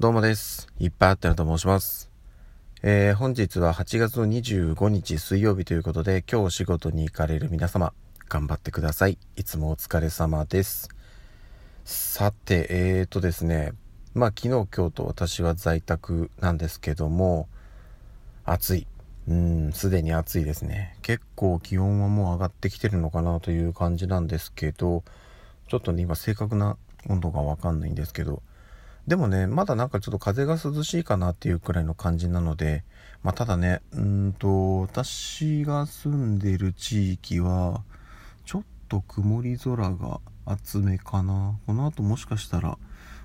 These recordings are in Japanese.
どうもです。いっぱいあったなと申します。えー、本日は8月の25日水曜日ということで、今日お仕事に行かれる皆様、頑張ってください。いつもお疲れ様です。さて、えーとですね、まあ昨日今日と私は在宅なんですけども、暑い。うん、すでに暑いですね。結構気温はもう上がってきてるのかなという感じなんですけど、ちょっとね、今正確な温度がわかんないんですけど、でもね、まだなんかちょっと風が涼しいかなっていうくらいの感じなので、まあただね、うんと、私が住んでる地域は、ちょっと曇り空が厚めかな。この後もしかしたら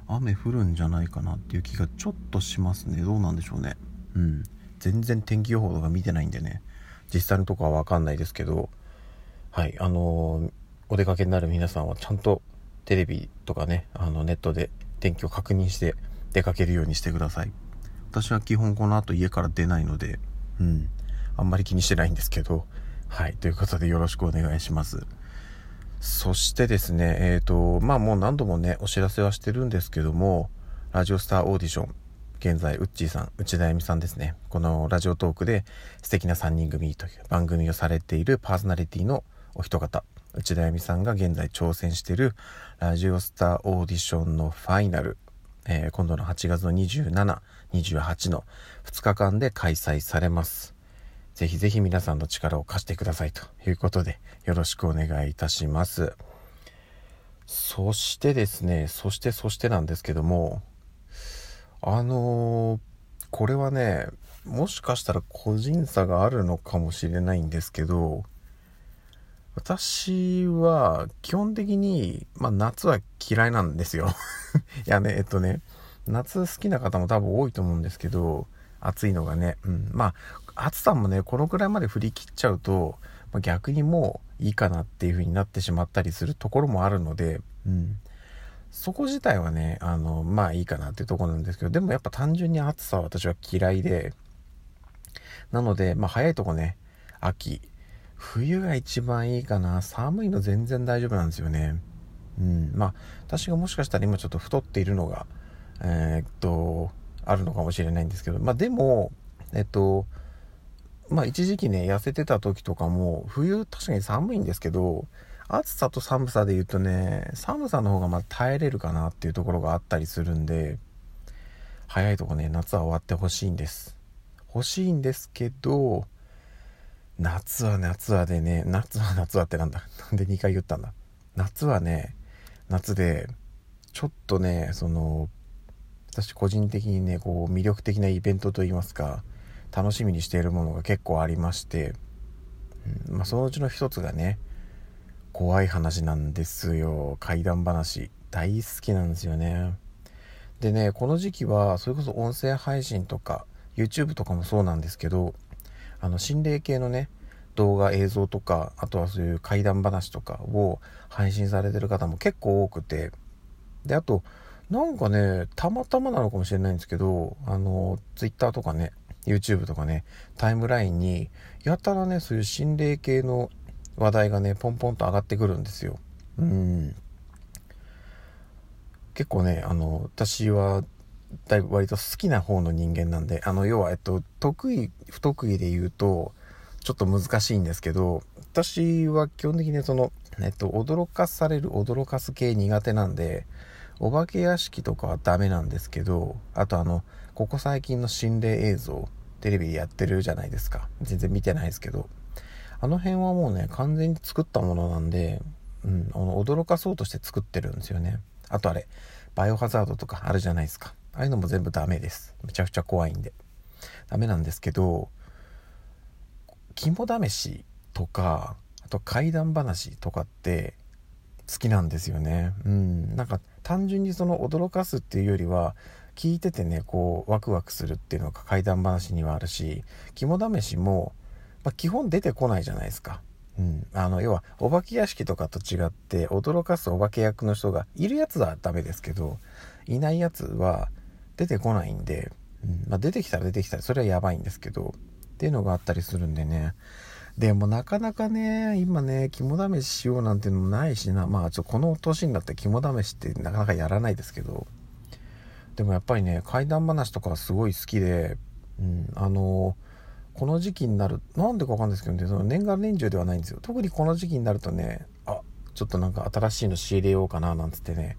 雨降るんじゃないかなっていう気がちょっとしますね。どうなんでしょうね。うん。全然天気予報とか見てないんでね、実際のとこはわかんないですけど、はい、あのーお出かけになる皆さんはちゃんとテレビとかね、あのネットで天気を確認して出かけるようにしてください。私は基本この後家から出ないので、うん、あんまり気にしてないんですけど、はい、ということでよろしくお願いします。そしてですね、えっ、と、まあもう何度もね、お知らせはしてるんですけども、ラジオスターオーディション、現在、ウッチーさん、内田恵美さんですね。このラジオトークで素敵な3人組という番組をされているパーソナリティのお一方、内田恵美さんが現在挑戦しているラジオスターオーディションのファイナル、えー今度の8月の27、28の2日間で開催されます。ぜひぜひ皆さんの力を貸してくださいということでよろしくお願いいたします。そしてですね、そしてそしてなんですけども、あのーこれはね、もしかしたら個人差があるのかもしれないんですけど、私は基本的に、まあ夏は嫌いなんですよ。いやね、えっとね、夏好きな方も多分多いと思うんですけど、暑いのがね、うん。まあ、暑さもね、このくらいまで振り切っちゃうと、まあ、逆にもういいかなっていう風になってしまったりするところもあるので、うん。そこ自体はね、あの、まあいいかなっていうところなんですけど、でもやっぱ単純に暑さは私は嫌いで、なので、まあ早いとこね、秋、冬が一番いいかな。寒いの全然大丈夫なんですよね。うん。まあ、私がもしかしたら今ちょっと太っているのが、えーっと、あるのかもしれないんですけど、まあでも、えっと、まあ一時期ね、痩せてた時とかも、冬確かに寒いんですけど、暑さと寒さで言うとね、寒さの方がまあ耐えれるかなっていうところがあったりするんで、早いとこね、夏は終わってほしいんです。欲しいんですけど、夏は夏はでね、夏は夏はってなんだ。なんで2回言ったんだ。夏はね、夏で、ちょっとね、その、私個人的にね、こう魅力的なイベントといいますか、楽しみにしているものが結構ありまして、うんまあそのうちの一つがね、怖い話なんですよ。怪談話。大好きなんですよね。でね、この時期は、それこそ音声配信とか、YouTube とかもそうなんですけど、あの、心霊系のね、動画、映像とか、あとはそういう怪談話とかを配信されてる方も結構多くて、で、あと、なんかね、たまたまなのかもしれないんですけど、あの、Twitter とかね、YouTube とかね、タイムラインに、やたらね、そういう心霊系の話題がね、ポンポンと上がってくるんですよ。うん。結構ね、あの、私は、だいぶ割と好きな方の人間なんで、あの、要は、えっと、得意、不得意で言うと、ちょっと難しいんですけど、私は基本的にその、えっと、驚かされる、驚かす系苦手なんで、お化け屋敷とかはダメなんですけど、あとあの、ここ最近の心霊映像、テレビでやってるじゃないですか。全然見てないですけど。あの辺はもうね、完全に作ったものなんで、うん、あの、驚かそうとして作ってるんですよね。あとあれ、バイオハザードとかあるじゃないですか。ああいうのも全部ダメです。めちゃくちゃ怖いんで。ダメなんですけど、肝試しとか、あと怪談話とかって好きなんですよね。うん。なんか単純にその驚かすっていうよりは、聞いててね、こう、ワクワクするっていうのが怪談話にはあるし、肝試しも、まあ、基本出てこないじゃないですか。うん。あの、要は、お化け屋敷とかと違って、驚かすお化け役の人がいるやつはダメですけど、いないやつは出てこないんで、うん。まあ、出てきたら出てきたら、それはやばいんですけど、っていうのがあったりするんでね。でもなかなかね、今ね、肝試ししようなんていうのもないしな、まあちょっとこの年になって肝試しってなかなかやらないですけど、でもやっぱりね怪談話とかはすごい好きで、うん、あのこの時期になるなんでかわかんないですけどねその年がら年中ではないんですよ特にこの時期になるとねあちょっとなんか新しいの仕入れようかななんつってね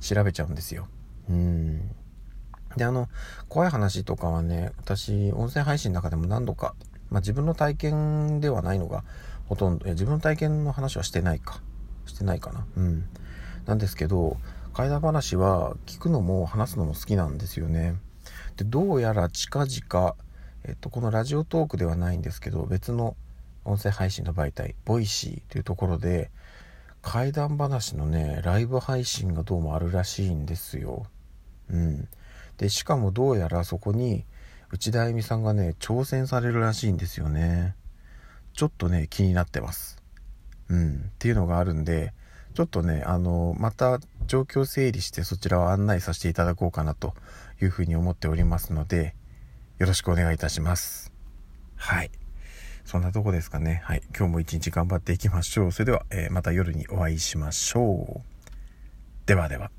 調べちゃうんですようんであの怖い話とかはね私音声配信の中でも何度か、まあ、自分の体験ではないのがほとんどいや自分の体験の話はしてないかしてないかなうんなんですけど怪談話は聞くのも話すのも好きなんですよね。でどうやら近々、えっと、このラジオトークではないんですけど別の音声配信の媒体ボイシーというところで怪談話のねライブ配信がどうもあるらしいんですよ。うん、でしかもどうやらそこに内田恵美さんがね挑戦されるらしいんですよね。ちょっとね気になってます。うん、っていうのがあるんでちょっとね、あの、また状況整理してそちらを案内させていただこうかなというふうに思っておりますので、よろしくお願いいたします。はい。そんなとこですかね。はい。今日も一日頑張っていきましょう。それでは、えー、また夜にお会いしましょう。ではでは。